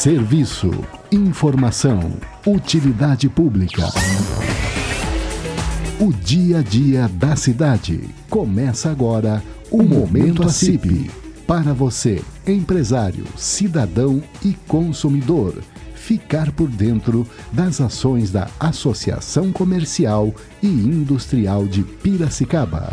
Serviço, informação, utilidade pública. O dia a dia da cidade. Começa agora o Momento ACIP. Para você, empresário, cidadão e consumidor, ficar por dentro das ações da Associação Comercial e Industrial de Piracicaba.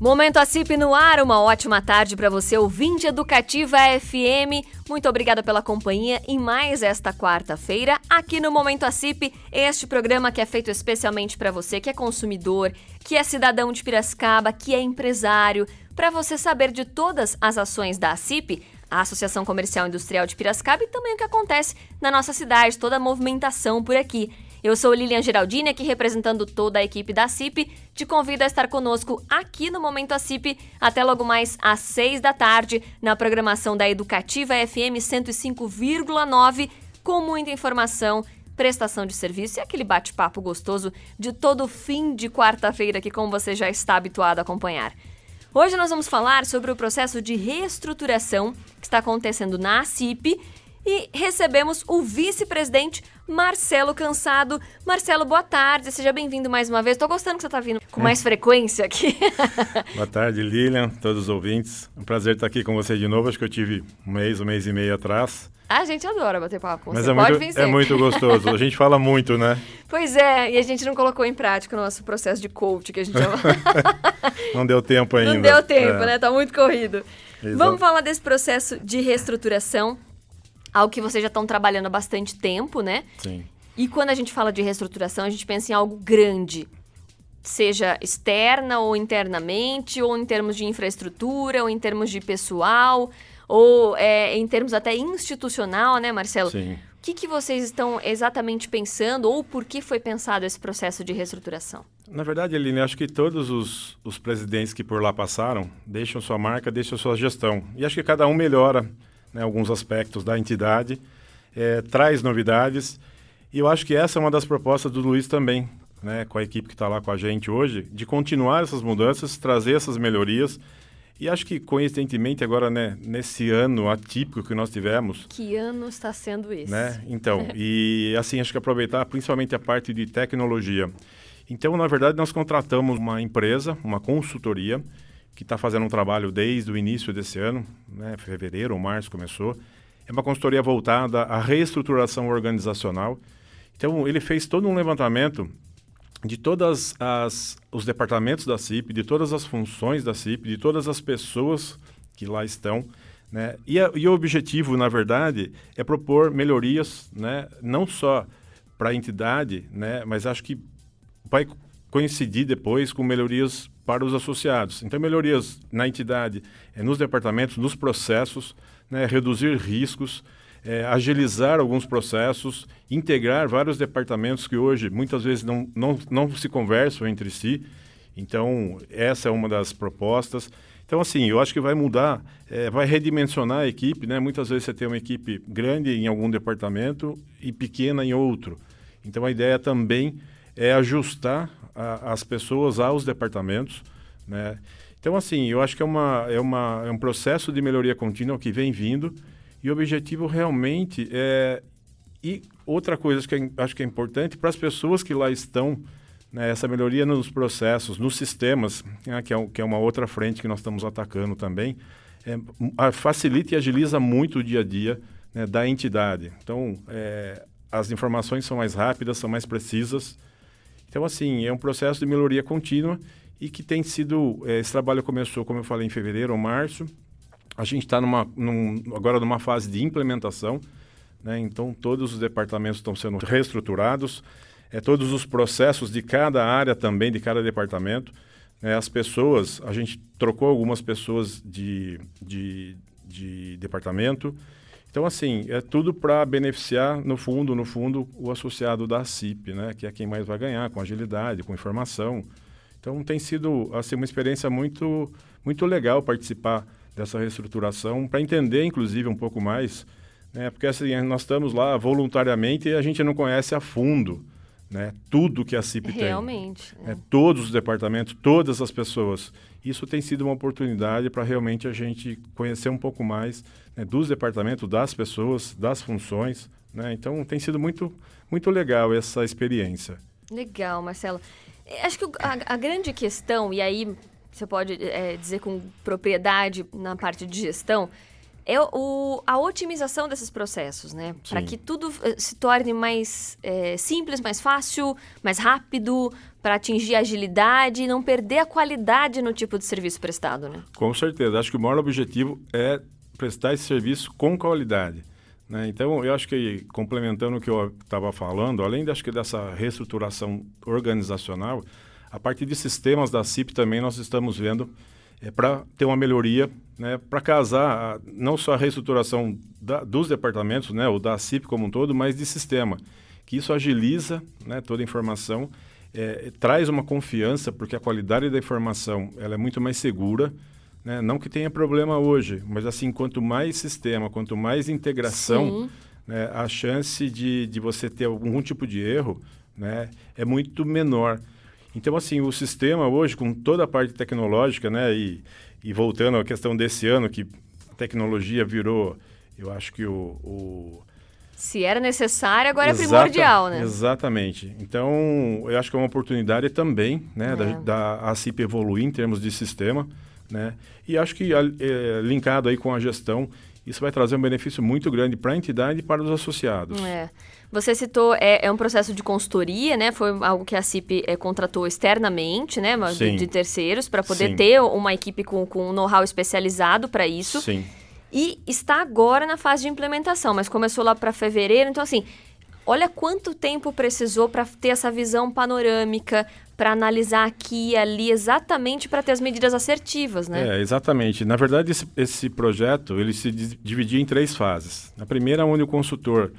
Momento ACIP no ar, uma ótima tarde para você, ouvinte Educativa FM. Muito obrigada pela companhia em mais esta quarta-feira, aqui no Momento ACIP, este programa que é feito especialmente para você que é consumidor, que é cidadão de Piracicaba, que é empresário, para você saber de todas as ações da ACIP, a Associação Comercial Industrial de Piracicaba, e também o que acontece na nossa cidade, toda a movimentação por aqui. Eu sou Lilian Geraldini, aqui representando toda a equipe da CIP. Te convido a estar conosco aqui no Momento a CIP até logo mais às 6 da tarde, na programação da Educativa FM 105,9, com muita informação, prestação de serviço e aquele bate-papo gostoso de todo fim de quarta-feira que, como você já está habituado a acompanhar. Hoje nós vamos falar sobre o processo de reestruturação que está acontecendo na CIP e recebemos o vice-presidente Marcelo Cansado. Marcelo, boa tarde, seja bem-vindo mais uma vez. Estou gostando que você está vindo com mais frequência aqui. boa tarde, Lilian, todos os ouvintes. Um prazer estar aqui com você de novo. Acho que eu tive um mês, um mês e meio atrás. A gente adora bater papo com Mas você. É Pode muito, vencer. É muito gostoso. A gente fala muito, né? Pois é, e a gente não colocou em prática o nosso processo de coach que a gente não deu tempo ainda. Não deu tempo, é. né? Tá muito corrido. Exato. Vamos falar desse processo de reestruturação, algo que vocês já estão trabalhando há bastante tempo, né? Sim. E quando a gente fala de reestruturação, a gente pensa em algo grande, seja externa ou internamente, ou em termos de infraestrutura, ou em termos de pessoal, ou é, em termos até institucional, né, Marcelo? Sim. O que, que vocês estão exatamente pensando ou por que foi pensado esse processo de reestruturação? Na verdade, Eline, acho que todos os, os presidentes que por lá passaram deixam sua marca, deixam sua gestão. E acho que cada um melhora né, alguns aspectos da entidade, é, traz novidades. E eu acho que essa é uma das propostas do Luiz também, né, com a equipe que está lá com a gente hoje, de continuar essas mudanças, trazer essas melhorias. E acho que, coincidentemente, agora, né, nesse ano atípico que nós tivemos... Que ano está sendo esse? Né? Então, e assim, acho que aproveitar principalmente a parte de tecnologia. Então, na verdade, nós contratamos uma empresa, uma consultoria, que está fazendo um trabalho desde o início desse ano, né, fevereiro ou março começou. É uma consultoria voltada à reestruturação organizacional. Então, ele fez todo um levantamento de todas as os departamentos da CIP, de todas as funções da CIP, de todas as pessoas que lá estão, né? E, a, e o objetivo, na verdade, é propor melhorias, né? Não só para a entidade, né? Mas acho que vai coincidir depois com melhorias para os associados. Então, melhorias na entidade, é, nos departamentos, nos processos, né? reduzir riscos, é, agilizar alguns processos, integrar vários departamentos que hoje muitas vezes não, não, não se conversam entre si. Então, essa é uma das propostas. Então, assim, eu acho que vai mudar, é, vai redimensionar a equipe, né? Muitas vezes você tem uma equipe grande em algum departamento e pequena em outro. Então, a ideia também é ajustar a, as pessoas aos departamentos, né? Então, assim, eu acho que é, uma, é, uma, é um processo de melhoria contínua que vem vindo e o objetivo realmente é... E outra coisa que é, acho que é importante para as pessoas que lá estão, né, essa melhoria nos processos, nos sistemas, né, que, é, que é uma outra frente que nós estamos atacando também, é, facilita e agiliza muito o dia a dia né, da entidade. Então, é, as informações são mais rápidas, são mais precisas. Então, assim, é um processo de melhoria contínua e que tem sido. É, esse trabalho começou, como eu falei, em fevereiro ou março. A gente está num, agora numa fase de implementação. Né? Então, todos os departamentos estão sendo reestruturados, é, todos os processos de cada área também, de cada departamento. Né? As pessoas, a gente trocou algumas pessoas de, de, de departamento. Então, assim, é tudo para beneficiar, no fundo, no fundo, o associado da CIP, né? que é quem mais vai ganhar, com agilidade, com informação. Então, tem sido assim, uma experiência muito, muito legal participar dessa reestruturação, para entender, inclusive, um pouco mais, né? porque assim, nós estamos lá voluntariamente e a gente não conhece a fundo né, tudo que a CIP realmente, tem. Realmente. É. Todos os departamentos, todas as pessoas. Isso tem sido uma oportunidade para realmente a gente conhecer um pouco mais né, dos departamentos, das pessoas, das funções. Né? Então tem sido muito, muito legal essa experiência. Legal, Marcelo. Acho que a, a grande questão, e aí você pode é, dizer com propriedade na parte de gestão, é o, a otimização desses processos, né? Para que tudo eh, se torne mais é, simples, mais fácil, mais rápido, para atingir a agilidade e não perder a qualidade no tipo de serviço prestado, né? Com certeza. Acho que o maior objetivo é prestar esse serviço com qualidade. Né? Então, eu acho que, complementando o que eu estava falando, além de, acho que dessa reestruturação organizacional, a partir de sistemas da CIP também nós estamos vendo é, para ter uma melhoria, né, para casar a, não só a reestruturação da, dos departamentos, né, ou da CIP como um todo, mas de sistema, que isso agiliza né, toda a informação, é, traz uma confiança, porque a qualidade da informação ela é muito mais segura, né, não que tenha problema hoje, mas assim, quanto mais sistema, quanto mais integração, né, a chance de, de você ter algum tipo de erro né, é muito menor. Então, assim, o sistema hoje, com toda a parte tecnológica, né, e, e voltando à questão desse ano, que a tecnologia virou, eu acho que o, o se era necessário, agora Exata, é primordial, né? Exatamente. Então, eu acho que é uma oportunidade também, né, é. da, da ACIP evoluir em termos de sistema, né? E acho que é, linkado aí com a gestão, isso vai trazer um benefício muito grande para a entidade e para os associados. É. Você citou, é, é, um processo de consultoria, né? Foi algo que a CIP é, contratou externamente, né? De, de, terceiros, para poder Sim. ter uma equipe com, com um know-how especializado para isso. Sim. E está agora na fase de implementação, mas começou lá para fevereiro. Então, assim, olha quanto tempo precisou para ter essa visão panorâmica, para analisar aqui e ali exatamente para ter as medidas assertivas, né? É, exatamente. Na verdade, esse, esse projeto ele se dividia em três fases. Na primeira, onde o consultor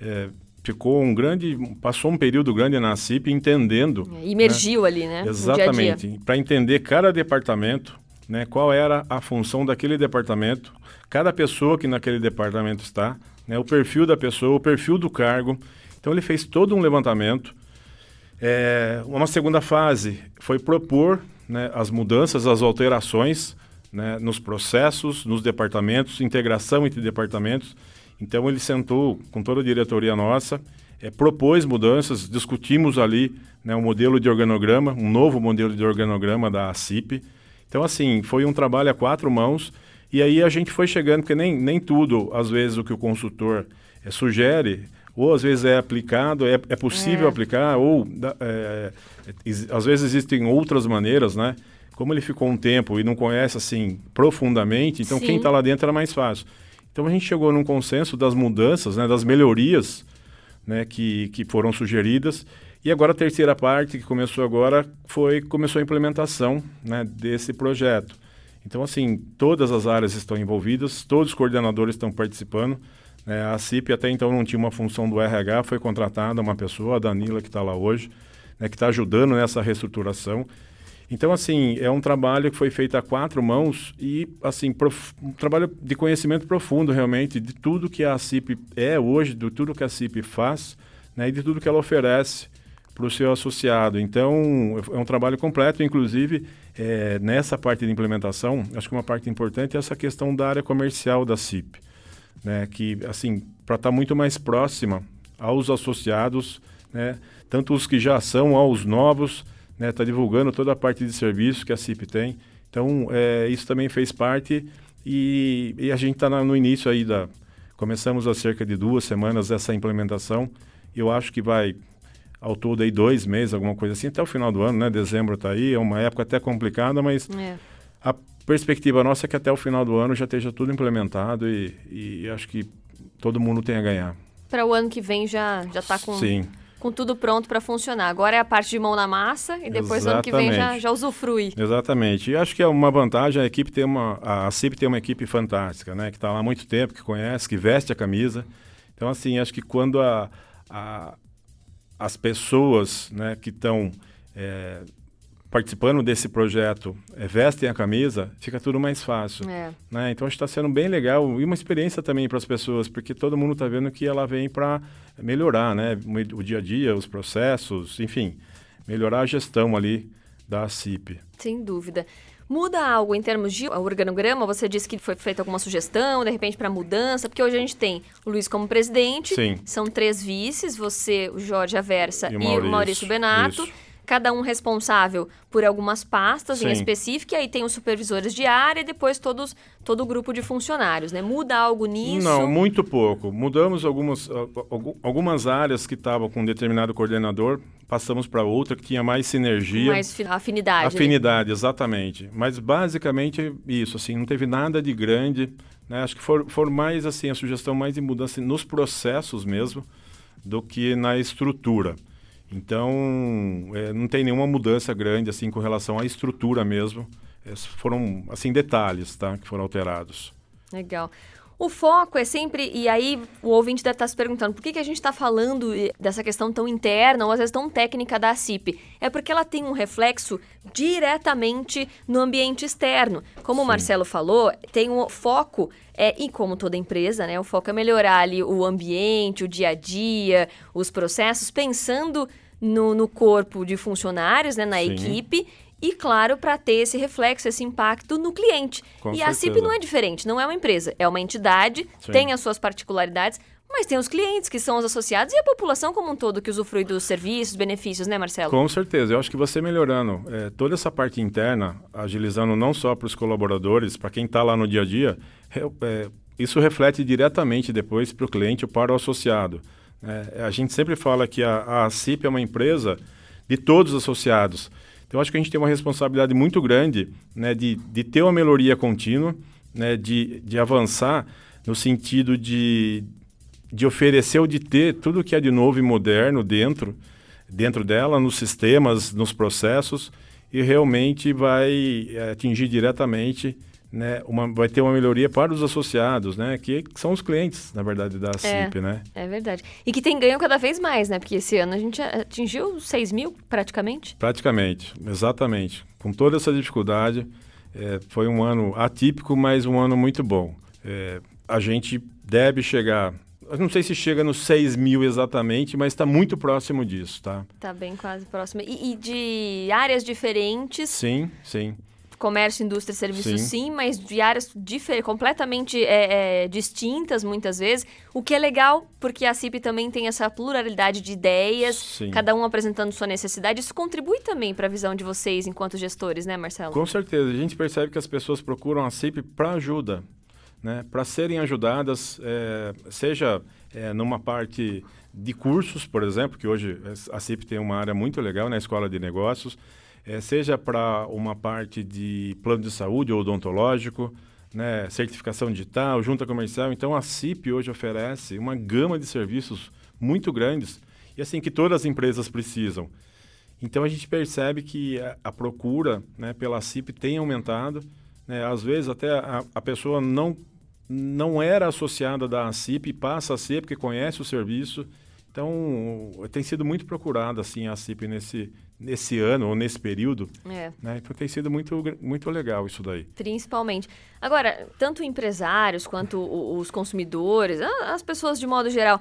é, ficou um grande, passou um período grande na CIP entendendo. É, imergiu né? ali, né? Exatamente. Para entender cada departamento, né, qual era a função daquele departamento, cada pessoa que naquele departamento está, né, o perfil da pessoa, o perfil do cargo. Então ele fez todo um levantamento é, uma segunda fase foi propor né, as mudanças, as alterações né, nos processos, nos departamentos, integração entre departamentos. Então ele sentou com toda a diretoria nossa, é, propôs mudanças, discutimos ali né, um modelo de organograma, um novo modelo de organograma da CIP. Então, assim, foi um trabalho a quatro mãos. E aí a gente foi chegando, porque nem, nem tudo, às vezes, o que o consultor é, sugere, ou às vezes é aplicado, é, é possível é. aplicar, ou é, às vezes existem outras maneiras, né? Como ele ficou um tempo e não conhece assim profundamente, então Sim. quem está lá dentro era mais fácil. Então a gente chegou num consenso das mudanças, né, das melhorias né, que, que foram sugeridas. E agora a terceira parte, que começou agora, foi começou a implementação né, desse projeto. Então, assim, todas as áreas estão envolvidas, todos os coordenadores estão participando. É, a CIP até então não tinha uma função do RH, foi contratada uma pessoa, a Danila, que está lá hoje, né, que está ajudando nessa reestruturação. Então, assim, é um trabalho que foi feito a quatro mãos e, assim, um trabalho de conhecimento profundo, realmente, de tudo que a CIP é hoje, de tudo que a CIP faz né, e de tudo que ela oferece para o seu associado. Então, é um trabalho completo, inclusive, é, nessa parte de implementação, acho que uma parte importante é essa questão da área comercial da CIP né, que assim para estar tá muito mais próxima aos associados, né, tanto os que já são aos novos, né, tá divulgando toda a parte de serviço que a CIP tem. Então é, isso também fez parte e, e a gente está no início aí da começamos há cerca de duas semanas essa implementação. Eu acho que vai ao todo aí dois meses, alguma coisa assim, até o final do ano, né? Dezembro está aí, é uma época até complicada, mas é. a perspectiva nossa é que até o final do ano já esteja tudo implementado e, e acho que todo mundo tem a ganhar. Para o ano que vem já já está com Sim. Com tudo pronto para funcionar. Agora é a parte de mão na massa e depois Exatamente. ano que vem já, já usufrui. Exatamente. E acho que é uma vantagem a equipe ter uma a CIP tem uma equipe fantástica, né? Que está lá há muito tempo, que conhece, que veste a camisa. Então assim acho que quando a, a as pessoas, né, que estão é, participando desse projeto é, vestem a camisa, fica tudo mais fácil. É. Né? Então, acho que está sendo bem legal e uma experiência também para as pessoas, porque todo mundo está vendo que ela vem para melhorar né? o dia a dia, os processos, enfim, melhorar a gestão ali da CIP. Sem dúvida. Muda algo em termos de organograma? Você disse que foi feita alguma sugestão, de repente, para mudança? Porque hoje a gente tem o Luiz como presidente, Sim. são três vices, você, o Jorge Aversa e o Maurício, e o Maurício Benato. Isso cada um responsável por algumas pastas Sim. em específico, e aí tem os supervisores de área e depois todos, todo o grupo de funcionários, né? Muda algo nisso? Não, muito pouco. Mudamos algumas, algumas áreas que estavam com um determinado coordenador, passamos para outra que tinha mais sinergia. Mais afinidade. Né? Afinidade, né? exatamente. Mas basicamente isso, assim, não teve nada de grande. Né? Acho que for, for mais assim, a sugestão mais de mudança nos processos mesmo do que na estrutura. Então, é, não tem nenhuma mudança grande assim com relação à estrutura mesmo. Esses foram assim detalhes, tá, que foram alterados. Legal. O foco é sempre, e aí o ouvinte deve estar se perguntando, por que, que a gente está falando dessa questão tão interna ou às vezes tão técnica da CIP? É porque ela tem um reflexo diretamente no ambiente externo. Como Sim. o Marcelo falou, tem um foco, é, e como toda empresa, né? O foco é melhorar ali o ambiente, o dia a dia, os processos, pensando no, no corpo de funcionários, né, na Sim. equipe, e, claro, para ter esse reflexo, esse impacto no cliente. Com e certeza. a CIP não é diferente, não é uma empresa, é uma entidade, Sim. tem as suas particularidades, mas tem os clientes que são os associados e a população como um todo que usufrui dos serviços, benefícios, né, Marcelo? Com certeza. Eu acho que você melhorando é, toda essa parte interna, agilizando não só para os colaboradores, para quem está lá no dia a dia, é, isso reflete diretamente depois para o cliente ou para o associado. É, a gente sempre fala que a, a CIP é uma empresa de todos os associados. Então, acho que a gente tem uma responsabilidade muito grande né, de, de ter uma melhoria contínua, né, de, de avançar no sentido de, de oferecer ou de ter tudo que é de novo e moderno dentro, dentro dela, nos sistemas, nos processos, e realmente vai é, atingir diretamente né, uma, vai ter uma melhoria para os associados, né, que são os clientes, na verdade, da CIP, é, né? É verdade. E que tem ganho cada vez mais, né? Porque esse ano a gente atingiu 6 mil, praticamente. Praticamente, exatamente. Com toda essa dificuldade, é, foi um ano atípico, mas um ano muito bom. É, a gente deve chegar eu não sei se chega nos 6 mil exatamente, mas está muito próximo disso, tá? Está bem quase próximo. E, e, de áreas diferentes? Sim, sim comércio, indústria e serviços sim, sim mas de áreas completamente é, é, distintas muitas vezes, o que é legal porque a CIP também tem essa pluralidade de ideias, sim. cada um apresentando sua necessidade, isso contribui também para a visão de vocês enquanto gestores, né Marcelo? Com certeza, a gente percebe que as pessoas procuram a CIP para ajuda, né? para serem ajudadas, é, seja é, numa parte de cursos, por exemplo, que hoje a CIP tem uma área muito legal na né? Escola de Negócios, é, seja para uma parte de plano de saúde ou odontológico, né, certificação digital, junta comercial. Então, a CIP hoje oferece uma gama de serviços muito grandes e assim que todas as empresas precisam. Então, a gente percebe que a, a procura né, pela CIP tem aumentado. Né, às vezes, até a, a pessoa não, não era associada da CIP e passa a ser porque conhece o serviço. Então, tem sido muito procurada assim, a CIP nesse, nesse ano ou nesse período. É. Né? Então tem sido muito, muito legal isso daí. Principalmente. Agora, tanto empresários quanto os consumidores, as pessoas de modo geral,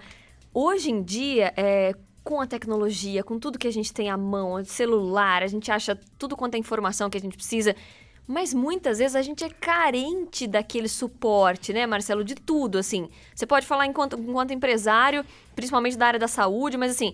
hoje em dia, é, com a tecnologia, com tudo que a gente tem à mão, celular, a gente acha tudo quanto é informação que a gente precisa. Mas muitas vezes a gente é carente daquele suporte, né, Marcelo? De tudo, assim. Você pode falar enquanto, enquanto empresário, principalmente da área da saúde, mas assim,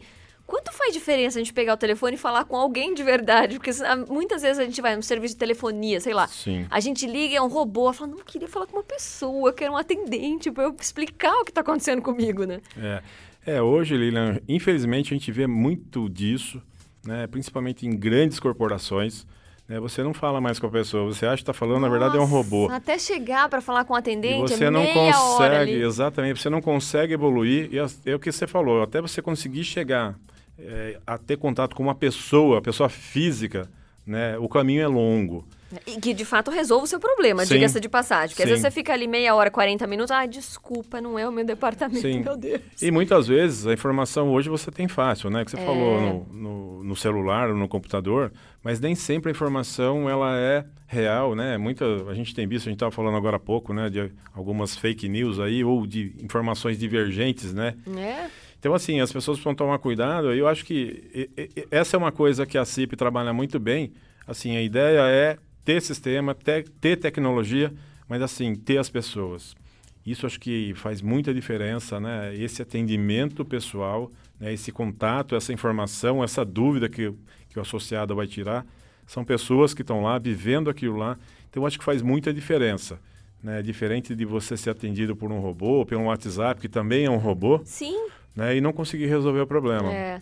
Quanto faz diferença a gente pegar o telefone e falar com alguém de verdade? Porque muitas vezes a gente vai no serviço de telefonia, sei lá. Sim. A gente liga, é um robô, fala, não, queria falar com uma pessoa, eu quero um atendente para eu explicar o que está acontecendo comigo, né? É. é, hoje, Lilian, infelizmente a gente vê muito disso, né? principalmente em grandes corporações. Né? Você não fala mais com a pessoa, você acha que está falando, Nossa, na verdade é um robô. Até chegar para falar com o atendente, e você é não consegue, exatamente, você não consegue evoluir. E é o que você falou, até você conseguir chegar é, a ter contato com uma pessoa, pessoa física, né, o caminho é longo. E que de fato resolva o seu problema, diga-se de passagem. Porque às vezes você fica ali meia hora, 40 minutos, ah, desculpa, não é o meu departamento, Sim. meu Deus. E muitas vezes a informação hoje você tem fácil, né? Que você é. falou no, no, no celular ou no computador, mas nem sempre a informação ela é real, né? Muita, a gente tem visto, a gente estava falando agora há pouco, né? De algumas fake news aí ou de informações divergentes, né? É. Então, assim, as pessoas precisam tomar cuidado. Eu acho que essa é uma coisa que a CIP trabalha muito bem. Assim, a ideia é ter sistema, ter, ter tecnologia, mas, assim, ter as pessoas. Isso acho que faz muita diferença, né? Esse atendimento pessoal, né? esse contato, essa informação, essa dúvida que, que o associado vai tirar, são pessoas que estão lá vivendo aquilo lá. Então, acho que faz muita diferença. Né? Diferente de você ser atendido por um robô, pelo WhatsApp, que também é um robô. Sim né, e não conseguir resolver o problema. É.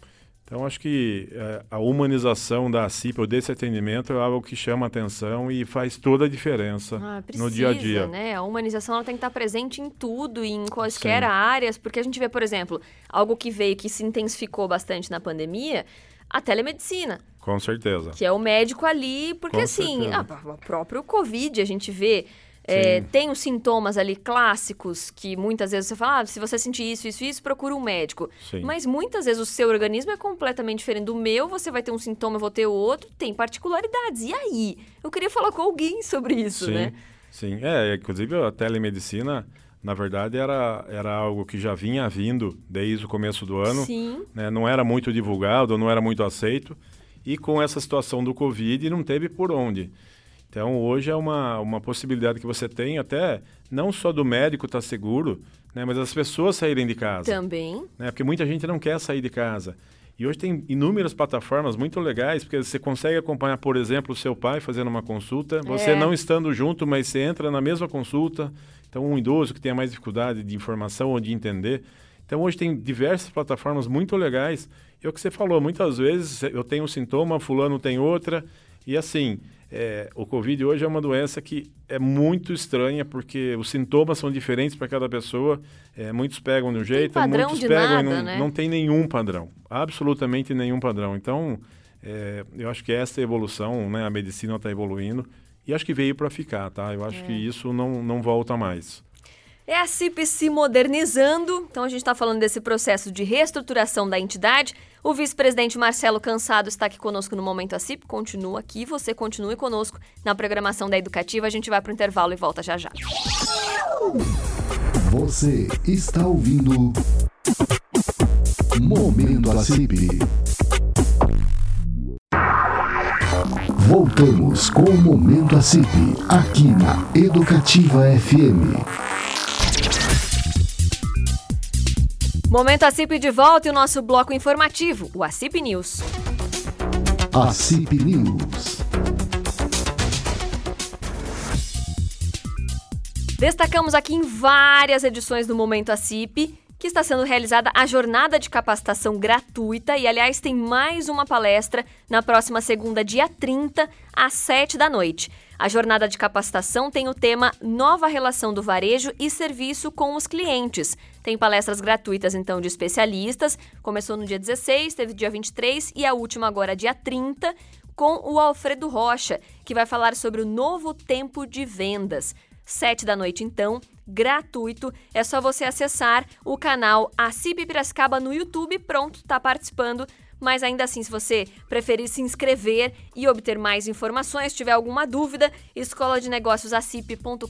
Então, acho que é, a humanização da CIP ou desse atendimento é algo que chama atenção e faz toda a diferença ah, precisa, no dia a dia. Né? A humanização ela tem que estar presente em tudo, em quaisquer Sim. áreas, porque a gente vê, por exemplo, algo que veio, que se intensificou bastante na pandemia, a telemedicina. Com certeza. Que é o médico ali, porque Com assim, a, a próprio Covid a gente vê é, tem os sintomas ali clássicos que muitas vezes você fala, ah, se você sentir isso, isso, isso, procura um médico. Sim. Mas muitas vezes o seu organismo é completamente diferente do meu, você vai ter um sintoma, eu vou ter outro, tem particularidades. E aí? Eu queria falar com alguém sobre isso, Sim. né? Sim, é, inclusive a telemedicina, na verdade, era, era algo que já vinha vindo desde o começo do ano. Sim. Né? Não era muito divulgado, não era muito aceito. E com essa situação do Covid, não teve por onde. Então, hoje é uma, uma possibilidade que você tem, até não só do médico estar tá seguro, né, mas as pessoas saírem de casa. Também. Né, porque muita gente não quer sair de casa. E hoje tem inúmeras plataformas muito legais, porque você consegue acompanhar, por exemplo, o seu pai fazendo uma consulta, você é. não estando junto, mas você entra na mesma consulta. Então, um idoso que tenha mais dificuldade de informação ou de entender. Então, hoje tem diversas plataformas muito legais. E é o que você falou, muitas vezes eu tenho um sintoma, fulano tem outra, e assim, é, o Covid hoje é uma doença que é muito estranha, porque os sintomas são diferentes para cada pessoa. É, muitos pegam de um jeito, muitos pegam nada, e não, né? não tem nenhum padrão. Absolutamente nenhum padrão. Então, é, eu acho que essa evolução, né, a medicina está evoluindo, e acho que veio para ficar, tá? Eu acho que é. isso não, não volta mais. É a CIP se modernizando, então a gente está falando desse processo de reestruturação da entidade. O vice-presidente Marcelo Cansado está aqui conosco no Momento a CIP, continua aqui, você continue conosco na programação da Educativa. A gente vai para o intervalo e volta já já. Você está ouvindo Momento a CIP. Voltamos com o Momento a CIP, aqui na Educativa FM. Momento ACIP de volta e o nosso bloco informativo, o ACIP News. ACIP News. Destacamos aqui em várias edições do Momento ACIP que está sendo realizada a jornada de capacitação gratuita e, aliás, tem mais uma palestra na próxima segunda, dia 30, às 7 da noite. A jornada de capacitação tem o tema Nova Relação do Varejo e Serviço com os Clientes. Tem palestras gratuitas, então, de especialistas. Começou no dia 16, teve dia 23 e a última agora, dia 30, com o Alfredo Rocha, que vai falar sobre o novo tempo de vendas. Sete da noite, então, gratuito. É só você acessar o canal Acip Piracicaba no YouTube. Pronto, tá participando mas ainda assim, se você preferir se inscrever e obter mais informações, tiver alguma dúvida, escola de negócios acip.com.br.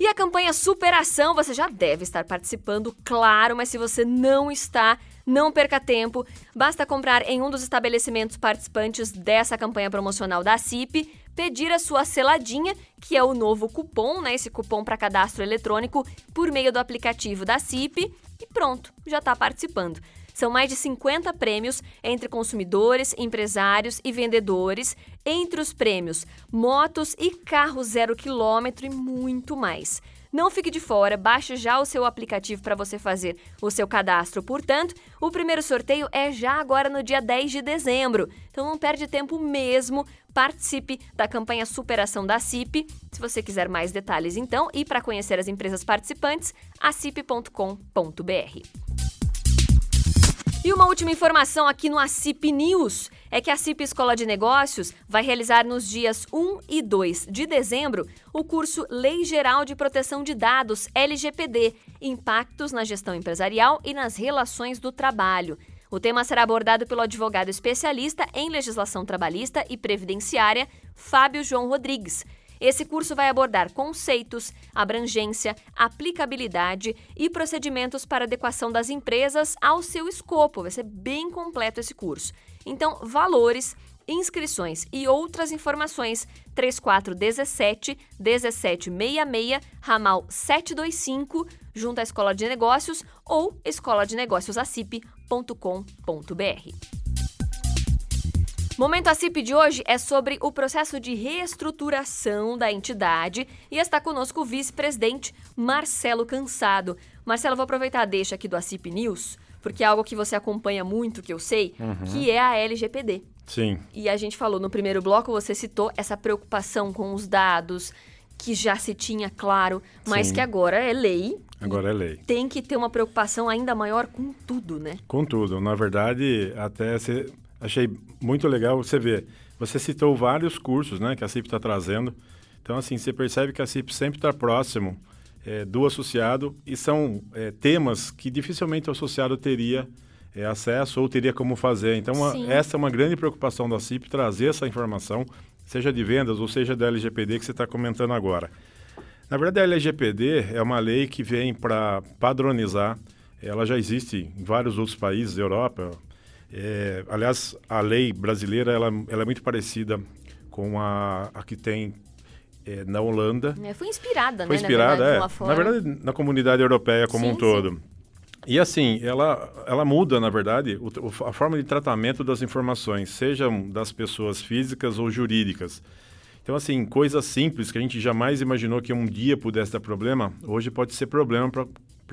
E a campanha Superação você já deve estar participando, claro, mas se você não está, não perca tempo. Basta comprar em um dos estabelecimentos participantes dessa campanha promocional da CIP, pedir a sua seladinha, que é o novo cupom, né? Esse cupom para cadastro eletrônico por meio do aplicativo da CIP e pronto, já está participando. São mais de 50 prêmios entre consumidores, empresários e vendedores, entre os prêmios motos e carros zero quilômetro e muito mais. Não fique de fora, baixe já o seu aplicativo para você fazer o seu cadastro. Portanto, o primeiro sorteio é já agora no dia 10 de dezembro. Então não perde tempo mesmo, participe da campanha Superação da CIP. Se você quiser mais detalhes, então, e para conhecer as empresas participantes, acip.com.br. E uma última informação aqui no ACIP News. É que a CIP Escola de Negócios vai realizar nos dias 1 e 2 de dezembro o curso Lei Geral de Proteção de Dados, LGPD, Impactos na Gestão Empresarial e nas Relações do Trabalho. O tema será abordado pelo advogado especialista em legislação trabalhista e previdenciária, Fábio João Rodrigues. Esse curso vai abordar conceitos, abrangência, aplicabilidade e procedimentos para adequação das empresas ao seu escopo. Vai ser bem completo esse curso. Então, valores, inscrições e outras informações 3417 1766 ramal 725 junto à Escola de Negócios ou escola de. Momento ACIP de hoje é sobre o processo de reestruturação da entidade e está conosco o vice-presidente Marcelo Cansado. Marcelo, vou aproveitar a deixa aqui do ACIP News, porque é algo que você acompanha muito, que eu sei, uhum. que é a LGPD. Sim. E a gente falou no primeiro bloco, você citou essa preocupação com os dados, que já se tinha, claro, mas Sim. que agora é lei. Agora é lei. Tem que ter uma preocupação ainda maior com tudo, né? Com tudo. Na verdade, até achei muito legal você ver. Você citou vários cursos né, que a CIP está trazendo. Então, assim, você percebe que a CIP sempre está próximo é, do associado e são é, temas que dificilmente o associado teria é, acesso ou teria como fazer. Então, a, essa é uma grande preocupação da CIP, trazer essa informação, seja de vendas ou seja da LGPD que você está comentando agora. Na verdade, a LGPD é uma lei que vem para padronizar. Ela já existe em vários outros países da Europa, é, aliás, a lei brasileira ela, ela, é muito parecida com a, a que tem é, na Holanda. É, foi inspirada, foi né? Inspirada, na verdade, é. Na verdade, na comunidade europeia como sim, um todo. Sim. E assim, ela, ela muda, na verdade, o, a forma de tratamento das informações, sejam das pessoas físicas ou jurídicas. Então, assim, coisas simples que a gente jamais imaginou que um dia pudesse dar problema, hoje pode ser problema para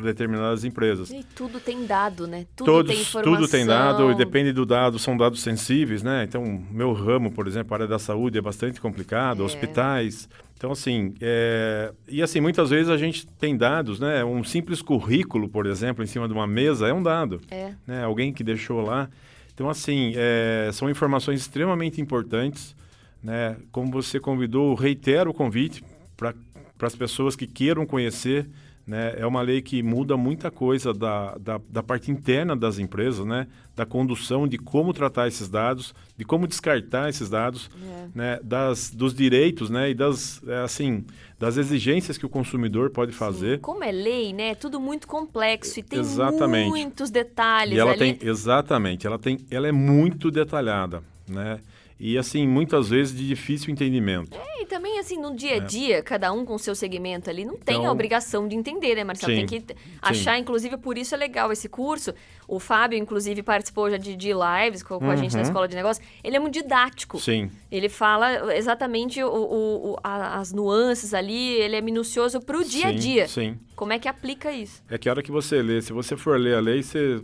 determinadas empresas. E tudo tem dado, né? Tudo Todos, tem informação. Tudo tem dado, e depende do dado, são dados sensíveis, né? Então, meu ramo, por exemplo, a área da saúde é bastante complicado, é. hospitais. Então, assim, é... e assim, muitas vezes a gente tem dados, né? Um simples currículo, por exemplo, em cima de uma mesa é um dado. É. Né? Alguém que deixou lá. Então, assim, é... são informações extremamente importantes, né? Como você convidou, reitero o convite para as pessoas que queiram conhecer né? É uma lei que muda muita coisa da, da, da, parte interna das empresas, né? da condução de como tratar esses dados, de como descartar esses dados, é. né? das, dos direitos né? e das, é, assim, das exigências que o consumidor pode fazer. Sim. Como é lei, né? É tudo muito complexo e tem exatamente. muitos detalhes. E ela ali. tem, exatamente, ela, tem, ela é muito detalhada. Né? E assim muitas vezes de difícil entendimento. É, e também assim no dia a é. dia, é. cada um com o seu segmento ali, não tem então, a obrigação de entender, né, Marcelo? Sim, tem que achar, sim. inclusive por isso é legal esse curso. O Fábio, inclusive, participou já de, de lives com, com uhum. a gente na uhum. escola de negócios. Ele é muito didático. Sim. Ele fala exatamente o, o, o a, as nuances ali, ele é minucioso para o dia a dia. Sim. Como é que aplica isso? É que a hora que você lê, se você for ler a lei, você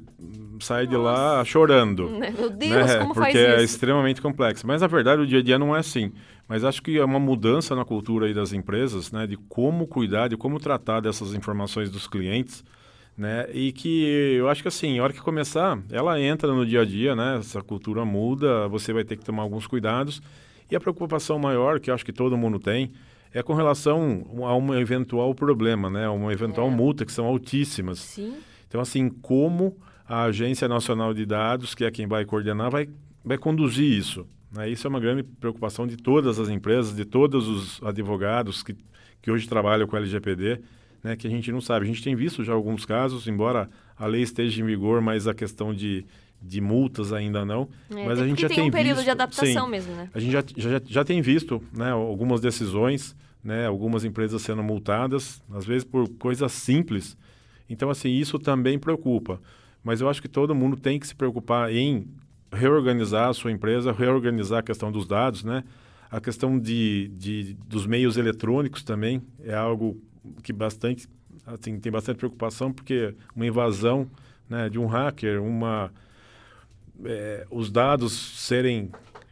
sai Nossa. de lá chorando. Meu Deus, né? como Porque faz é isso? é extremamente complexo. Mas, na verdade, o dia a dia não é assim. Mas acho que é uma mudança na cultura aí das empresas, né? De como cuidar, de como tratar dessas informações dos clientes, né? E que eu acho que assim, a hora que começar, ela entra no dia a dia, né? Essa cultura muda, você vai ter que tomar alguns cuidados. E a preocupação maior, que eu acho que todo mundo tem, é com relação a um eventual problema, né? Uma eventual é. multa, que são altíssimas. Sim. Então, assim, como a Agência Nacional de Dados, que é quem vai coordenar, vai, vai conduzir isso. Né? Isso é uma grande preocupação de todas as empresas, de todos os advogados que, que hoje trabalham com LGPD, né? que a gente não sabe. A gente tem visto já alguns casos, embora a lei esteja em vigor, mas a questão de, de multas ainda não. É, mas a gente já tem, tem um período visto, de adaptação sim, mesmo, né? A gente já, já, já tem visto né, algumas decisões, né, algumas empresas sendo multadas, às vezes por coisas simples. Então, assim, isso também preocupa. Mas eu acho que todo mundo tem que se preocupar em reorganizar a sua empresa, reorganizar a questão dos dados, né? A questão de, de, dos meios eletrônicos também é algo que bastante, assim, tem bastante preocupação, porque uma invasão né, de um hacker, uma, é, os dados serem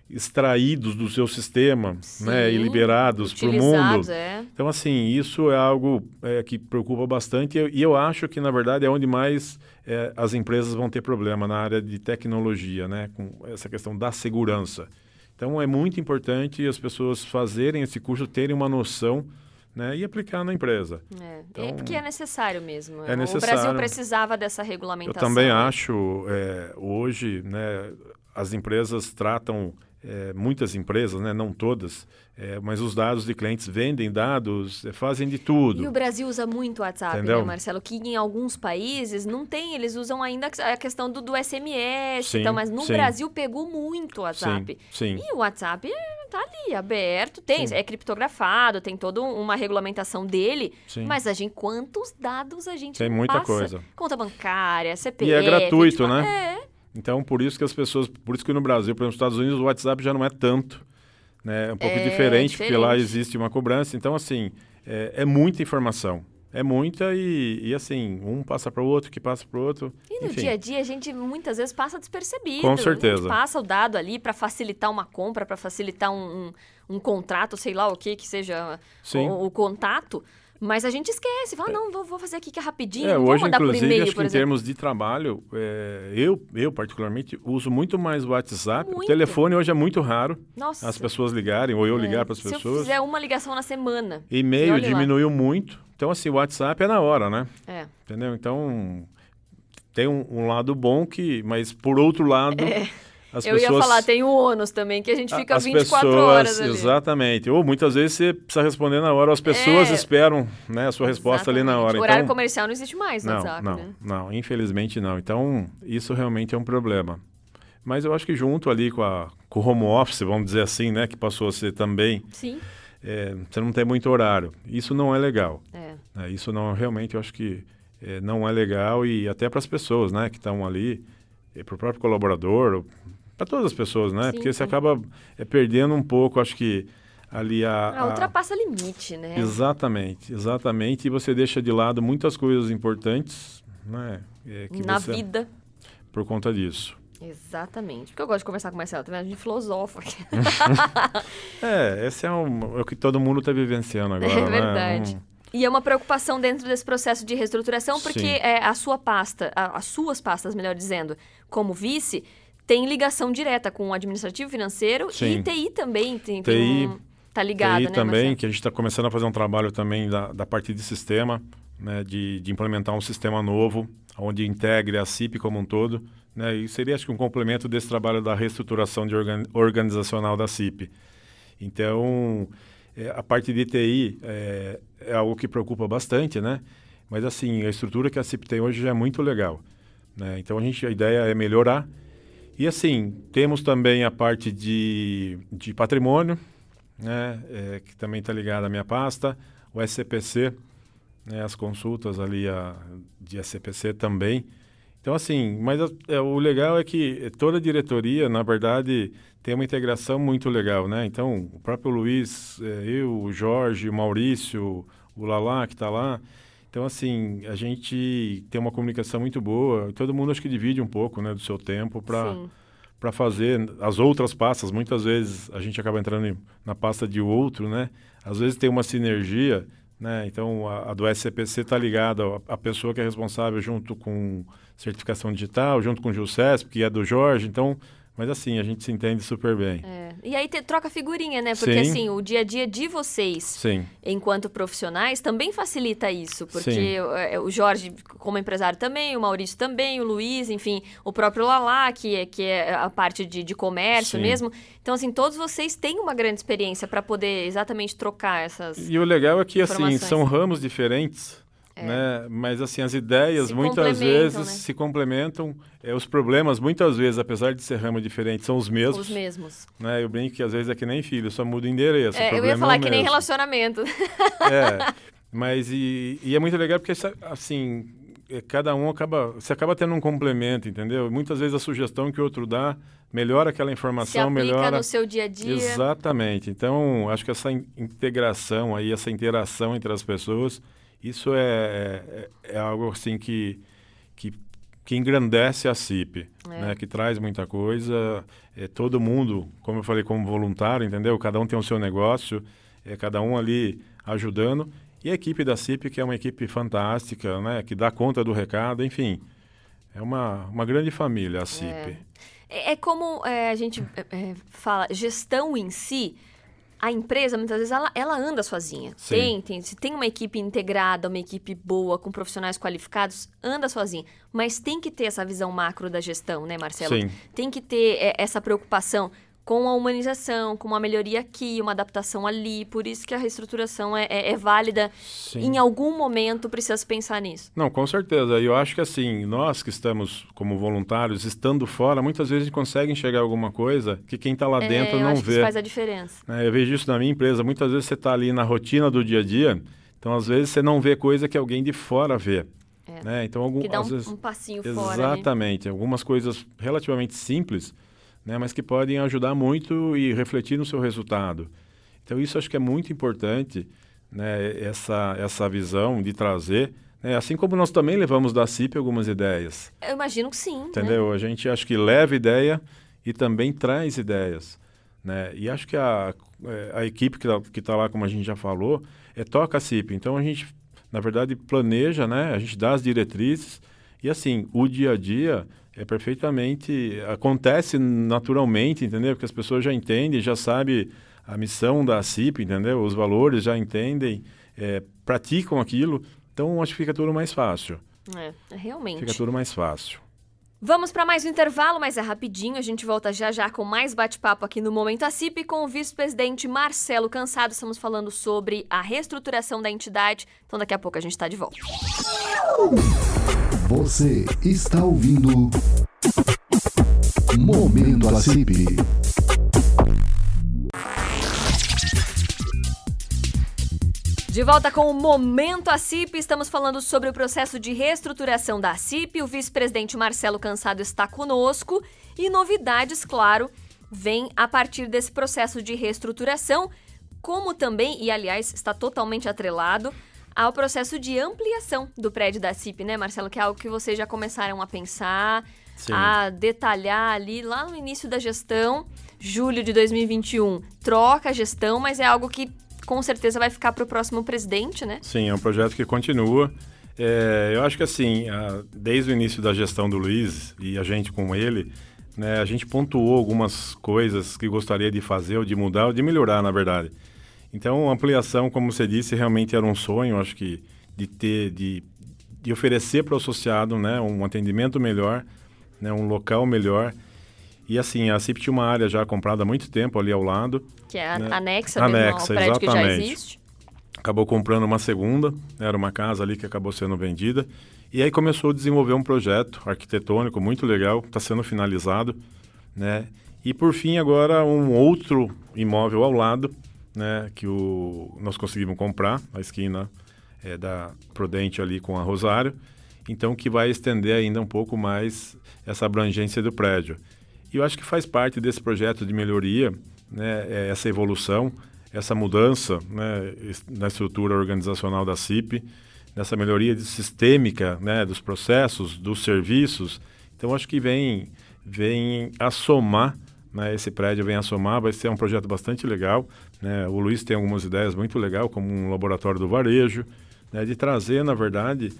extraídos do seu sistema né, e liberados para o mundo. É. Então, assim, isso é algo é, que preocupa bastante e eu acho que, na verdade, é onde mais é, as empresas vão ter problema na área de tecnologia, né, com essa questão da segurança. Então, é muito importante as pessoas fazerem esse curso, terem uma noção né, e aplicar na empresa. É, então, é porque é necessário mesmo. É necessário. O Brasil precisava dessa regulamentação. Eu também né? acho, é, hoje, né, as empresas tratam é, muitas empresas, né, não todas, é, mas os dados de clientes vendem dados, é, fazem de tudo. E o Brasil usa muito o WhatsApp, né, Entendeu? né, Marcelo? Que em alguns países não tem, eles usam ainda a questão do, do SMS, Sim, então, mas no sim. Brasil pegou muito o WhatsApp. Sim, sim. E o WhatsApp tá ali, aberto, tem, é criptografado, tem toda uma regulamentação dele, Sim. mas a gente, quantos dados a gente Tem muita passa? coisa. Conta bancária, CPF... E é gratuito, tipo, né? É, Então, por isso que as pessoas, por isso que no Brasil, por exemplo, nos Estados Unidos, o WhatsApp já não é tanto, né? É um pouco É, diferente, porque lá diferente. existe uma cobrança. Então, assim, é, é muita informação. É muita e, e, assim, um passa para o outro, que passa para o outro. E no Enfim, dia a dia a gente muitas vezes passa despercebido. Com A certeza. gente passa o dado ali para facilitar uma compra, para facilitar um, um, um contrato, sei lá o que que seja o, o contato. Mas a gente esquece, fala, não, vou, vou fazer aqui que é rapidinho, É, hoje, inclusive, acho que em termos de trabalho, é, eu, eu particularmente uso muito mais o WhatsApp. Muito. O telefone hoje é muito raro Nossa. as pessoas ligarem ou eu é, ligar para as Se eu pessoas. fizer uma ligação na semana. E E-mail olhe lá. diminuiu muito. Então, assim, o WhatsApp é na hora, né? É. Entendeu? Então, tem um, um lado bom que... Mas, por outro lado, as É. eu pessoas... ia falar, tem o ônus também, que a gente fica as 24 pessoas, horas ali. Exatamente. Ou muitas vezes você precisa responder na hora, ou as pessoas É. esperam né, a sua resposta ali na Exatamente. hora. Horário então, comercial não existe mais no não, WhatsApp, não, né? não, infelizmente não. Então, isso realmente é um problema. Mas eu acho que junto ali com, a, com o home office, vamos dizer assim, né, que passou a ser também, Sim, é, você não tem muito horário. Isso não é legal. é. né? Isso não, realmente, eu acho que é, não é legal e até para as pessoas, né, que estão ali, para o próprio colaborador, para todas as pessoas, né, Sim, porque você sim. acaba é, perdendo um pouco, acho que ali a... Ah, a- ultrapassa limite, né? Exatamente, exatamente. E você deixa de lado muitas coisas importantes, né? é, Na você- vida. Por conta disso. Exatamente. Porque eu gosto de conversar com o Marcelo, vendo? A gente filosofa aqui. É, esse é, um- é o que todo mundo está vivenciando agora, É né? verdade. Um- E é uma preocupação dentro desse processo de reestruturação, porque Sim. é, a sua pasta, a- as suas pastas, melhor dizendo, como vice, tem ligação direta com o administrativo financeiro Sim. e TI também. Tem, tem TI, um, tá ligado, TI né, também, Marcelo? que a gente está começando a fazer um trabalho também da, da parte de sistema, né? De, de implementar um sistema novo, onde integre a CIP como um todo, né? E seria, acho que, um complemento desse trabalho da reestruturação de organ, organizacional da CIP. Então, é, a parte de TI é, é algo que preocupa bastante, né? Mas, assim, a estrutura que a CIP tem hoje já é muito legal. Né? Então, a, gente, a ideia é melhorar. E, assim, temos também a parte de, de patrimônio, né? É, que também está ligada à minha pasta. O SCPC, né? as consultas ali a, de SCPC também. Então, assim, mas a- é, o legal é que toda a diretoria, na verdade, tem uma integração muito legal, né? Então, o próprio Luiz, é, eu, o Jorge, o Maurício, o Lalá, que está lá. Então, assim, a gente tem uma comunicação muito boa. Todo mundo acho que divide um pouco né, do seu tempo para para fazer as outras pastas. Muitas vezes a gente acaba entrando em- na pasta de outro, né? Às vezes tem uma sinergia, né? Então a, a do SCPC está ligada à, à pessoa que é responsável junto com certificação digital, junto com o Gilcesp, que é do Jorge. Então, mas assim, a gente se entende super bem. É. E aí te- troca figurinha, né? Porque Sim. assim, o dia a dia de vocês, Sim, enquanto profissionais, também facilita isso. Porque Sim. é, o Jorge, como empresário também, o Maurício também, o Luiz, enfim, o próprio Lalá, que é, que é a parte de, de comércio Sim. mesmo. Então, assim, todos vocês têm uma grande experiência para poder exatamente trocar essas. E o legal é que assim são ramos diferentes, né? Mas assim as ideias Se muitas vezes né? se complementam. É, os problemas muitas vezes, apesar de ser ramo diferente, são os mesmos. Os mesmos. Né? Eu brinco que às vezes é que nem filho, só muda o endereço. o É, eu problema ia é falar o que nem mesmo. relacionamento. É, mas e, e é muito legal porque assim é, cada um acaba você acaba tendo um complemento, entendeu? Muitas vezes a sugestão que o outro dá melhora aquela Se informação, aplica melhora no seu dia a dia. Exatamente. Então, acho que essa in- integração aí, essa interação entre as pessoas, isso é, é, é algo assim que, que, que engrandece a CIP, É. né? Que traz muita coisa. É, todo mundo, como eu falei, como voluntário, entendeu? Cada um tem o seu negócio, é, cada um ali ajudando. E a equipe da CIP, que é uma equipe fantástica, né? Que dá conta do recado, enfim. É uma, uma grande família a CIP. É, é como é, a gente fala, gestão em si, a empresa, muitas vezes, ela, ela anda sozinha. Sim. Tem, tem, se tem uma equipe integrada, uma equipe boa, com profissionais qualificados, anda sozinha. Mas tem que ter essa visão macro da gestão, né, Marcelo? Sim. Tem que ter é, essa preocupação com a humanização, com uma melhoria aqui, uma adaptação ali. Por isso que a reestruturação é, é- é válida. Sim. Em algum momento precisa se pensar nisso. Não, com certeza. E eu acho que assim, nós que estamos como voluntários, estando fora, muitas vezes a gente consegue enxergar alguma coisa que quem está lá dentro é, eu não vê. isso faz a diferença. né? Eu vejo isso na minha empresa. Muitas vezes você está ali na rotina do dia a dia, então às vezes você não vê coisa que alguém de fora vê. É. Né? Então, algum, Que dá um, vezes, um passinho fora. né? Exatamente. Algumas coisas relativamente simples, né? mas que podem ajudar muito e refletir no seu resultado. Então, isso acho que é muito importante, né? essa, essa visão de trazer. Né? Assim como nós também levamos da CIP algumas ideias. Eu imagino que sim. né? Entendeu? A gente acho que leva ideia e também traz ideias. Né? E acho que a, é, a equipe que está lá, como a gente já falou, é toca a CIP. Então a gente, na verdade, planeja, né? a gente dá as diretrizes e assim, o dia a dia é perfeitamente. acontece naturalmente, entendeu? Porque as pessoas já entendem, já sabem a missão da CIP, entendeu? Os valores já entendem, é, praticam aquilo. Então acho que fica tudo mais fácil. É, realmente. Fica tudo mais fácil. Vamos para mais um intervalo, mas é rapidinho. A gente volta já já com mais bate-papo aqui no Momento ACIP com o vice-presidente Marcelo Cansado. Estamos falando sobre a reestruturação da entidade. Então daqui a pouco a gente está de volta. Você está ouvindo Momento ACIP. De volta com o Momento ACIP, estamos falando sobre o processo de reestruturação da ACIP. O vice-presidente Marcelo Cansado está conosco e novidades, claro, vêm a partir desse processo de reestruturação, como também, e aliás, está totalmente atrelado ao processo de ampliação do prédio da CIP, né, Marcelo? Que é algo que vocês já começaram a pensar, Sim. a detalhar ali lá no início da gestão, julho de 2021. Troca a gestão, mas é algo que com certeza vai ficar para o próximo presidente, né? Sim, é um projeto que continua. É, eu acho que assim, desde o início da gestão do Luiz e a gente com ele, né, a gente pontuou algumas coisas que gostaria de fazer, ou de mudar, ou de melhorar, na verdade. Então, a ampliação, como você disse, realmente era um sonho, acho que de ter, de, de oferecer para o associado, né, um atendimento melhor, né, um local melhor. E assim, a CIP tinha uma área já comprada há muito tempo ali ao lado. Que é Né? anexa, mesmo Anexa, ao prédio que já exatamente. existe. acabou comprando uma segunda, era uma casa ali que acabou sendo vendida. E aí começou a desenvolver um projeto arquitetônico muito legal, está sendo finalizado, né? E por fim agora um outro imóvel ao lado, né? Que o, nós conseguimos comprar, a esquina é, da Prudente ali com a Rosário, então que vai estender ainda um pouco mais essa abrangência do prédio. E eu acho que faz parte desse projeto de melhoria, né, é essa evolução, essa mudança né, na estrutura organizacional da CIP, nessa melhoria sistêmica né, dos processos, dos serviços. Então, acho que vem, vem a somar, né, esse prédio vem a somar, vai ser um projeto bastante legal. Né? O Luiz tem algumas ideias muito legais, como um laboratório do varejo, né, de trazer, na verdade,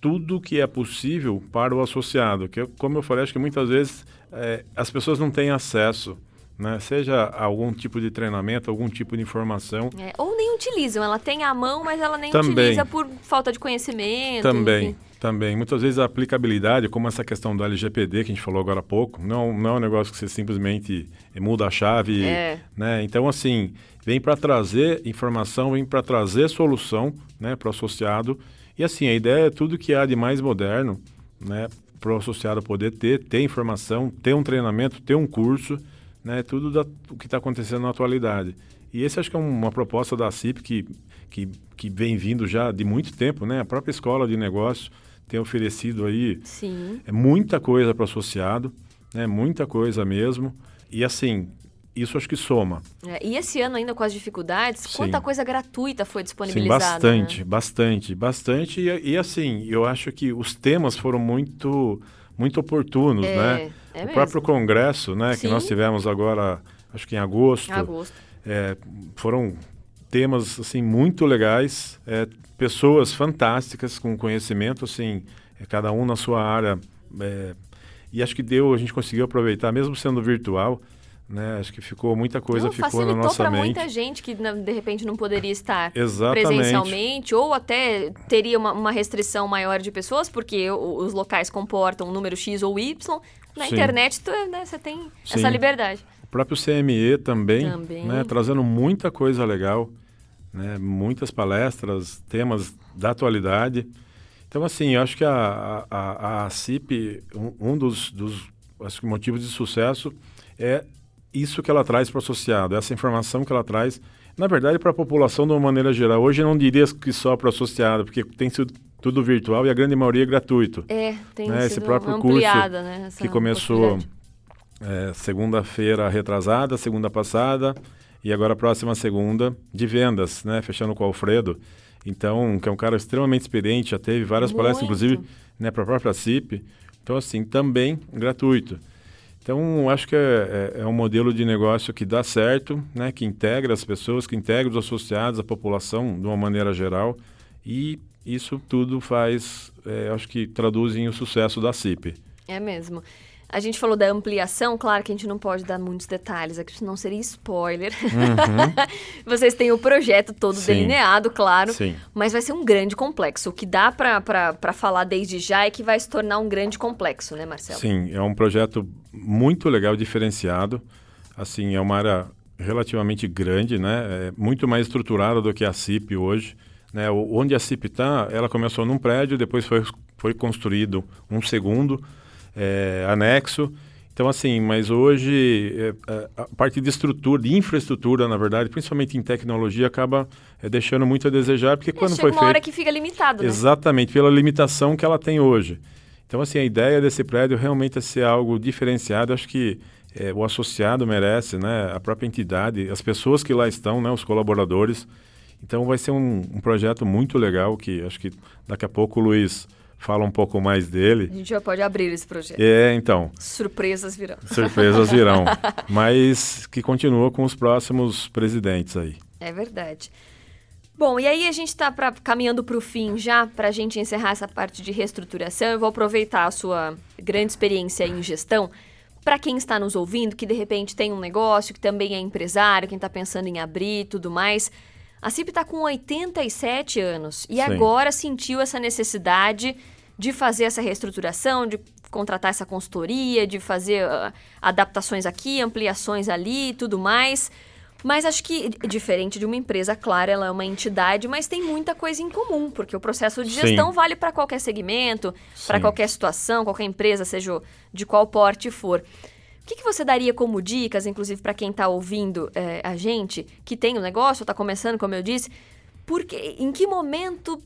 tudo que é possível para o associado. Que, eu- como eu falei, acho que muitas vezes eh, as pessoas não têm acesso, né? seja algum tipo de treinamento, algum tipo de informação. É, ou nem utilizam, ela tem a mão, mas ela nem Também. utiliza por falta de conhecimento. Também, enfim. Também. Muitas vezes a aplicabilidade, como essa questão do LGPD que a gente falou agora há pouco, não, não é um negócio que você simplesmente muda a chave, É. né? Então, assim, vem para trazer informação, vem para trazer solução, né, para o associado. E assim, a ideia é tudo que há de mais moderno, né, para o associado poder ter, ter informação, ter um treinamento, ter um curso, né, tudo da, o que está acontecendo na atualidade. E esse acho que é uma proposta da CIP que, que, que vem vindo já de muito tempo, né? A própria escola de negócio tem oferecido aí Sim. é muita coisa para o associado, né? Muita coisa mesmo. E assim, isso acho que soma. É, e esse ano ainda com as dificuldades, Sim. quanta coisa gratuita foi Sim, disponibilizada. bastante, né? bastante, bastante. E, e assim, eu acho que os temas foram muito muito oportunos, É, né? é o mesmo. próprio congresso, né, que Sim. nós tivemos agora, acho que em agosto, Agosto. é, foram temas assim muito legais, é, pessoas fantásticas com conhecimento, assim, é, cada um na sua área, é, e acho que deu, a gente conseguiu aproveitar, mesmo sendo virtual, né? Acho que ficou muita coisa Não, ficou na nossa para mente. muita gente que de repente não poderia estar Exatamente. presencialmente ou até teria uma, uma restrição maior de pessoas porque os locais comportam um número X ou Y. Na Sim. internet tu, né, você tem Sim. essa liberdade. Próprio CME também, Também. Né, trazendo muita coisa legal, né, muitas palestras, temas da atualidade. Então, assim, eu acho que a, a, a, CIP, um, um dos, dos acho que motivos de sucesso é isso que ela traz para o associado, essa informação que ela traz, na verdade, para a população de uma maneira geral. Hoje eu não diria que só para o associado, porque tem sido tudo virtual e a grande maioria é gratuito. É, tem Né, esse sido próprio ampliada, né? que começou. É, segunda-feira retrasada, segunda passada e agora a próxima segunda de vendas, né? Fechando com o Alfredo. Então, que é um cara extremamente experiente, já teve várias palestras, Muito. inclusive né, para a própria CIP. Então, assim, também gratuito. Então, acho que é, é- é um modelo de negócio que dá certo, né? Que integra as pessoas, que integra os associados, a população de uma maneira geral. E isso tudo faz, é, acho que traduz em o sucesso da CIP. É mesmo. A gente falou da ampliação, claro que a gente não pode dar muitos detalhes aqui, senão seria spoiler. Vocês têm o projeto todo Sim. delineado, claro, Sim. mas vai ser um grande complexo. O que dá pra falar desde já é que vai se tornar um grande complexo, né, Marcelo? Sim, é um projeto muito legal, diferenciado. Assim, é uma área relativamente grande, né? É muito mais estruturada do que a CIP hoje. Né? Onde a CIP está, ela começou num prédio, depois foi, foi construído um segundo é, anexo. Então, assim, mas hoje é, é, a parte de estrutura, de infraestrutura, na verdade, principalmente em tecnologia, acaba é, deixando muito a desejar, porque É, quando foi uma feito... hora que fica limitado, né? Exatamente, pela limitação que ela tem hoje. Então, assim, a ideia desse prédio realmente é ser algo diferenciado. Acho que eh, o associado merece, né? A própria entidade, as pessoas que lá estão, né? Os colaboradores. Então, vai ser um, um projeto muito legal que acho que daqui a pouco o Luiz fala um pouco mais A dele. gente já pode abrir esse projeto. É, então, Surpresas virão. surpresas virão. Mas que continua com os próximos presidentes aí. É verdade. Bom, e aí a gente está caminhando para o fim já, para a gente encerrar essa parte de reestruturação. Eu vou aproveitar a sua grande experiência em gestão. Para quem está nos ouvindo, que de repente tem um negócio, que também é empresário, quem está pensando em abrir e tudo mais. A CIP está com 87 anos e Sim. agora sentiu essa necessidade de fazer essa reestruturação, de contratar essa consultoria, de fazer ah, adaptações aqui, ampliações ali e tudo mais. Mas acho que, diferente de uma empresa, claro, ela é uma entidade, mas tem muita coisa em comum, porque o processo de Sim. gestão vale para qualquer segmento, para Sim. qualquer situação, qualquer empresa, seja de qual porte for. O que, que você daria como dicas, inclusive para quem está ouvindo eh, a gente, que tem um negócio, está começando, como eu disse, porque em que momento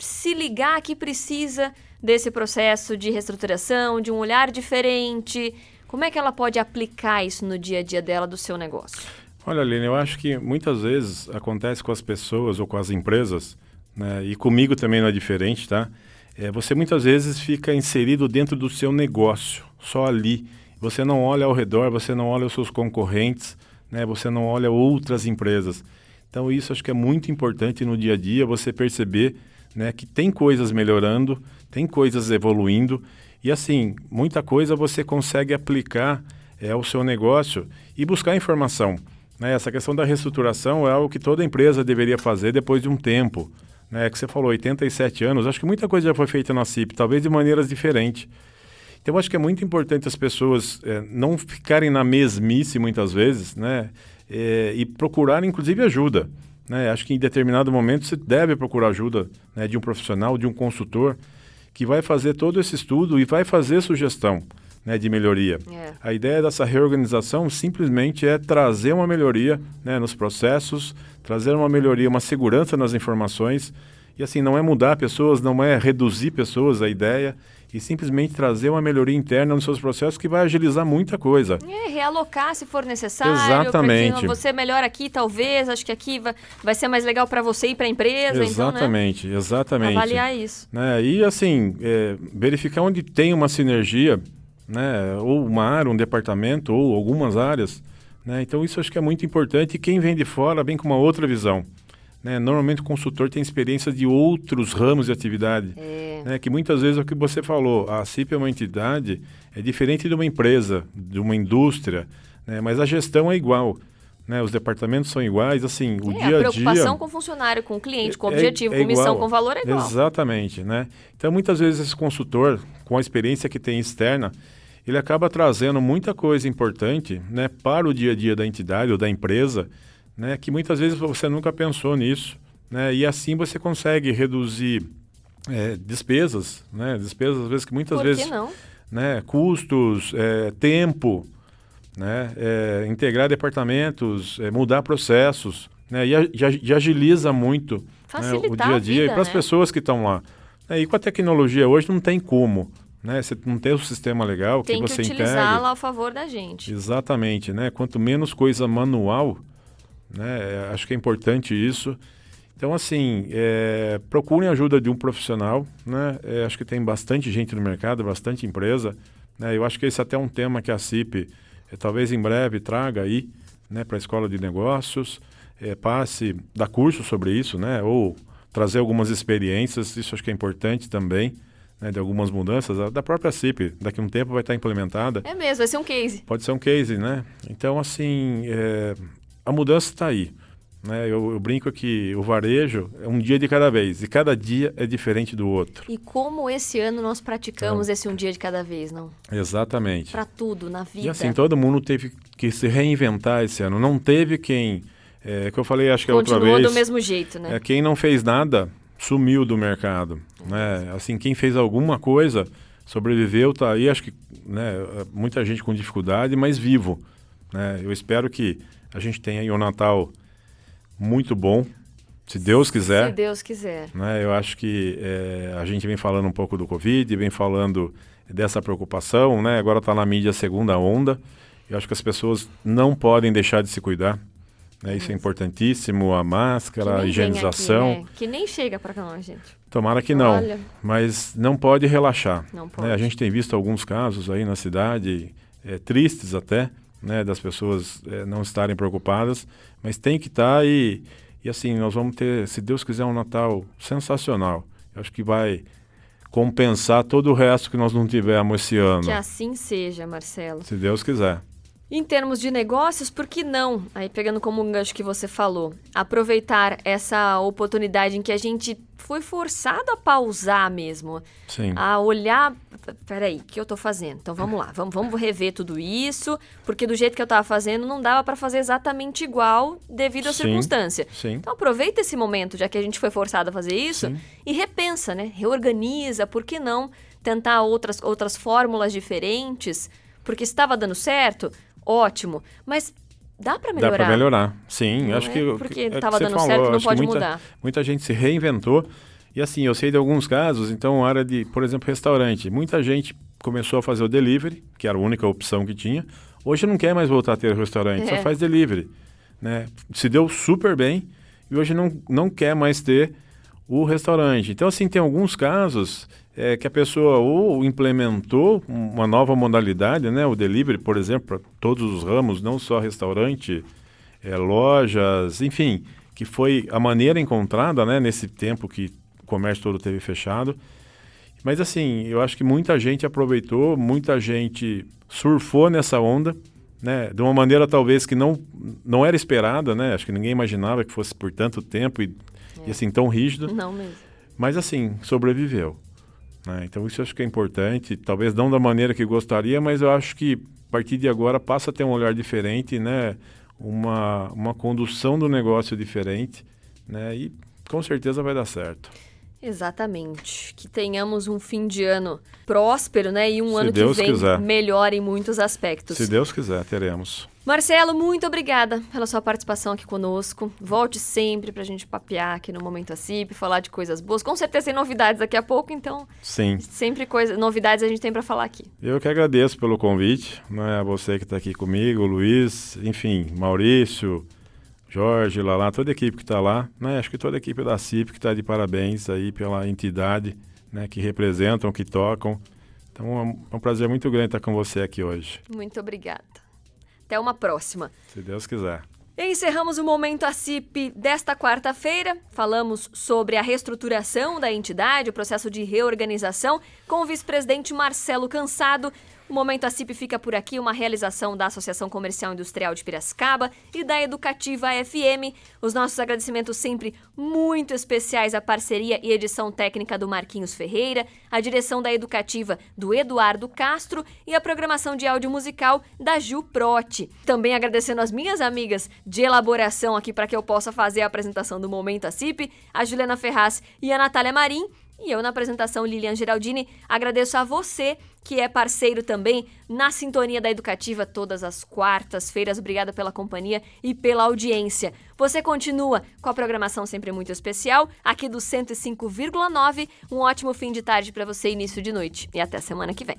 se ligar que precisa desse processo de reestruturação, de um olhar diferente? Como é que ela pode aplicar isso no dia a dia dela, do seu negócio? Olha, Aline, eu acho que muitas vezes acontece com as pessoas ou com as empresas, né, e comigo também não é diferente, tá? É, você muitas vezes fica inserido dentro do seu negócio, só ali. Você não olha ao redor, você não olha os seus concorrentes, né, você não olha outras empresas. Então, isso acho que é muito importante no dia a dia, você perceber né, que tem coisas melhorando, tem coisas evoluindo, e assim, muita coisa você consegue aplicar é, ao seu negócio e buscar informação. Né? Essa questão da reestruturação é algo que toda empresa deveria fazer depois de um tempo. Né? Que você falou, 87 anos, acho que muita coisa já foi feita na CIP, talvez de maneiras diferentes. Então, acho que é muito importante as pessoas é, não ficarem na mesmice muitas vezes, né? É, e procurar, inclusive, ajuda. Né? Acho que em determinado momento você deve procurar ajuda né, de um profissional, de um consultor, que vai fazer todo esse estudo e vai fazer sugestão né, de melhoria. É. A ideia dessa reorganização simplesmente é trazer uma melhoria né, nos processos, trazer uma melhoria, uma segurança nas informações E assim, não é mudar pessoas, não é reduzir pessoas a ideia, e simplesmente trazer uma melhoria interna nos seus processos que vai agilizar muita coisa. É, realocar se for necessário. Exatamente. Você melhor aqui, talvez, acho que aqui vai, vai ser mais legal para você e para a empresa. Exatamente, então, né? exatamente. Avaliar isso. Né? E assim, é, verificar onde tem uma sinergia, né? ou uma área, um departamento, ou algumas áreas. Né? Então isso acho que é muito importante e quem vem de fora vem com uma outra visão. Né? Normalmente o consultor tem experiência de outros ramos de atividade. É. Né? Que muitas vezes é o que você falou, a CIP é uma entidade, é diferente de uma empresa, de uma indústria, né? mas a gestão é igual. Né? Os departamentos são iguais, assim, o É, dia a dia... a preocupação com o funcionário, com o cliente, com o é- objetivo, é com missão, igual. com valor é igual. Exatamente, né? Então, muitas vezes esse consultor, com a experiência que tem externa, ele acaba trazendo muita coisa importante, né, para o dia a dia da entidade ou da empresa, né, que muitas vezes você nunca pensou nisso, né? E assim você consegue reduzir é, despesas, né? Despesas às vezes que muitas Por vezes que não? né, custos, é, tempo, né, é, integrar departamentos, é, mudar processos, né, e, e e agiliza muito né, o dia a dia vida, para as né? pessoas que estão lá. Né, e com a tecnologia hoje não tem como, né, você não tem um sistema legal Tem que que você utilizá-la integre. ao favor da gente. Exatamente, né, quanto menos coisa manual, né, é, acho que é importante isso. Então, assim, é, procurem a ajuda de um profissional, né? É, acho que tem bastante gente no mercado, bastante empresa. Né? Eu acho que esse é até um tema que a CIP é, talvez em breve traga aí né, para a escola de negócios, é, passe, dar curso sobre isso, né? Ou trazer algumas experiências, isso acho que é importante também, né? De algumas mudanças. Da própria CIP, daqui a um tempo vai estar implementada. É mesmo, vai ser um case. Pode ser um case, né? Então, assim, é, a mudança está aí. Né? Eu, eu brinco que o varejo é um dia de cada vez, e cada dia é diferente do outro. E como esse ano nós Então. praticamos esse um dia de cada vez, não? Exatamente. Para tudo, na vida. E assim, todo mundo teve que se reinventar esse ano. Não teve quem, é, que eu falei, acho que a outra vez, do mesmo jeito, né? é, quem não fez nada sumiu do mercado. Né? Assim, quem fez alguma coisa sobreviveu, tá aí, acho que né, muita gente com dificuldade, mas vivo. Né? Eu espero que a gente tenha aí um Natal muito bom, se Deus quiser. Se Deus quiser. né? Eu acho que é, a gente vem falando um pouco do Covid, vem falando dessa preocupação, né? Agora está na mídia a segunda onda. Eu acho que as pessoas não podem deixar de se cuidar. Né? Isso é importantíssimo, a máscara, a higienização. aqui, né? Que nem chega para nós, gente. Tomara que não, Olha. mas não pode relaxar. Não né? pode. A gente tem visto alguns casos aí na cidade, é, tristes até, né? das pessoas é, não estarem preocupadas, mas tem que estar e, e assim, nós vamos ter, se Deus quiser, um Natal sensacional. Eu acho que vai compensar todo o resto que nós não tivemos esse ano, Que assim seja, Marcelo. se Deus quiser. Em termos de negócios, por que não? Aí pegando como um gancho que você falou, aproveitar essa oportunidade em que a gente foi forçado a pausar mesmo, Sim. a olhar, peraí, o que eu tô fazendo? Então vamos lá, vamos, vamos rever tudo isso, porque do jeito que eu tava fazendo não dava para fazer exatamente igual devido à Sim. circunstância. Sim. Então aproveita esse momento, já que a gente foi forçado a fazer isso, e repensa, né? Reorganiza, por que não tentar outras, outras fórmulas diferentes? Porque estava dando certo, ótimo, mas dá para Dá melhorar. para melhorar. Sim, Não acho é que porque é que tava você dando falou, certo, não pode muita, mudar. Muita gente se reinventou. E assim, eu sei de alguns casos, então, área de, por exemplo, restaurante. Muita gente começou a fazer o delivery, que era a única opção que tinha. Hoje não quer mais voltar a ter restaurante, É. só faz delivery. Né? Se deu super bem e hoje não, não quer mais ter o restaurante. Então, assim, tem alguns casos é, que a pessoa ou implementou uma nova modalidade, né? O delivery, por exemplo, para todos os ramos, não só restaurante, é, lojas, enfim, que foi a maneira encontrada, né? Nesse tempo que o comércio todo teve fechado. Mas assim, eu acho que muita gente aproveitou, muita gente surfou nessa onda, né? De uma maneira talvez que não, não era esperada, né? Acho que ninguém imaginava que fosse por tanto tempo e, e assim tão rígido. Não mesmo. Mas assim, sobreviveu. Né? Então isso eu acho que é importante. Talvez não da maneira que gostaria, mas eu acho que a partir de agora passa a ter um olhar diferente, né? Uma, uma condução do negócio diferente, né? E com certeza vai dar certo. Exatamente. Que tenhamos um fim de ano próspero, né? E um Se ano Deus que vem quiser. melhor em muitos aspectos. Se Deus quiser, teremos. Marcelo, muito obrigada pela sua participação aqui conosco. Volte sempre pra gente papear aqui no Momento ACIP, falar de coisas boas. Com certeza tem novidades daqui a pouco, então. Sim. Sempre coisa, novidades a gente tem para falar aqui. Eu que agradeço pelo convite, né, a você que está aqui comigo, Luiz, enfim, Maurício, Jorge, Lala, toda a equipe que está lá, né, acho que toda a equipe da CIP que está de parabéns aí pela entidade, né, que representam, que tocam. Então é um, é um prazer muito grande estar com você aqui hoje. Muito obrigada. Até uma próxima. Se Deus quiser. Encerramos o Momento ACIP desta quarta-feira. Falamos sobre a reestruturação da entidade, o processo de reorganização, com o vice-presidente Marcelo Cansado. O Momento ACIP fica por aqui, uma realização da Associação Comercial Industrial de Piracicaba e da Educativa FM. Os nossos agradecimentos sempre muito especiais à parceria e edição técnica do Marquinhos Ferreira, a direção da Educativa do Eduardo Castro e a programação de áudio musical da Ju Prote. Também agradecendo as minhas amigas de elaboração aqui para que eu possa fazer a apresentação do Momento ACIP, a Juliana Ferraz e a Natália Marim. E eu, na apresentação, Lilian Geraldini, agradeço a você que é parceiro também na Sintonia da Educativa todas as quartas-feiras. Obrigada pela companhia e pela audiência. Você continua com a programação sempre muito especial aqui do 105,9. Um ótimo fim de tarde para você, início de noite. E até semana que vem.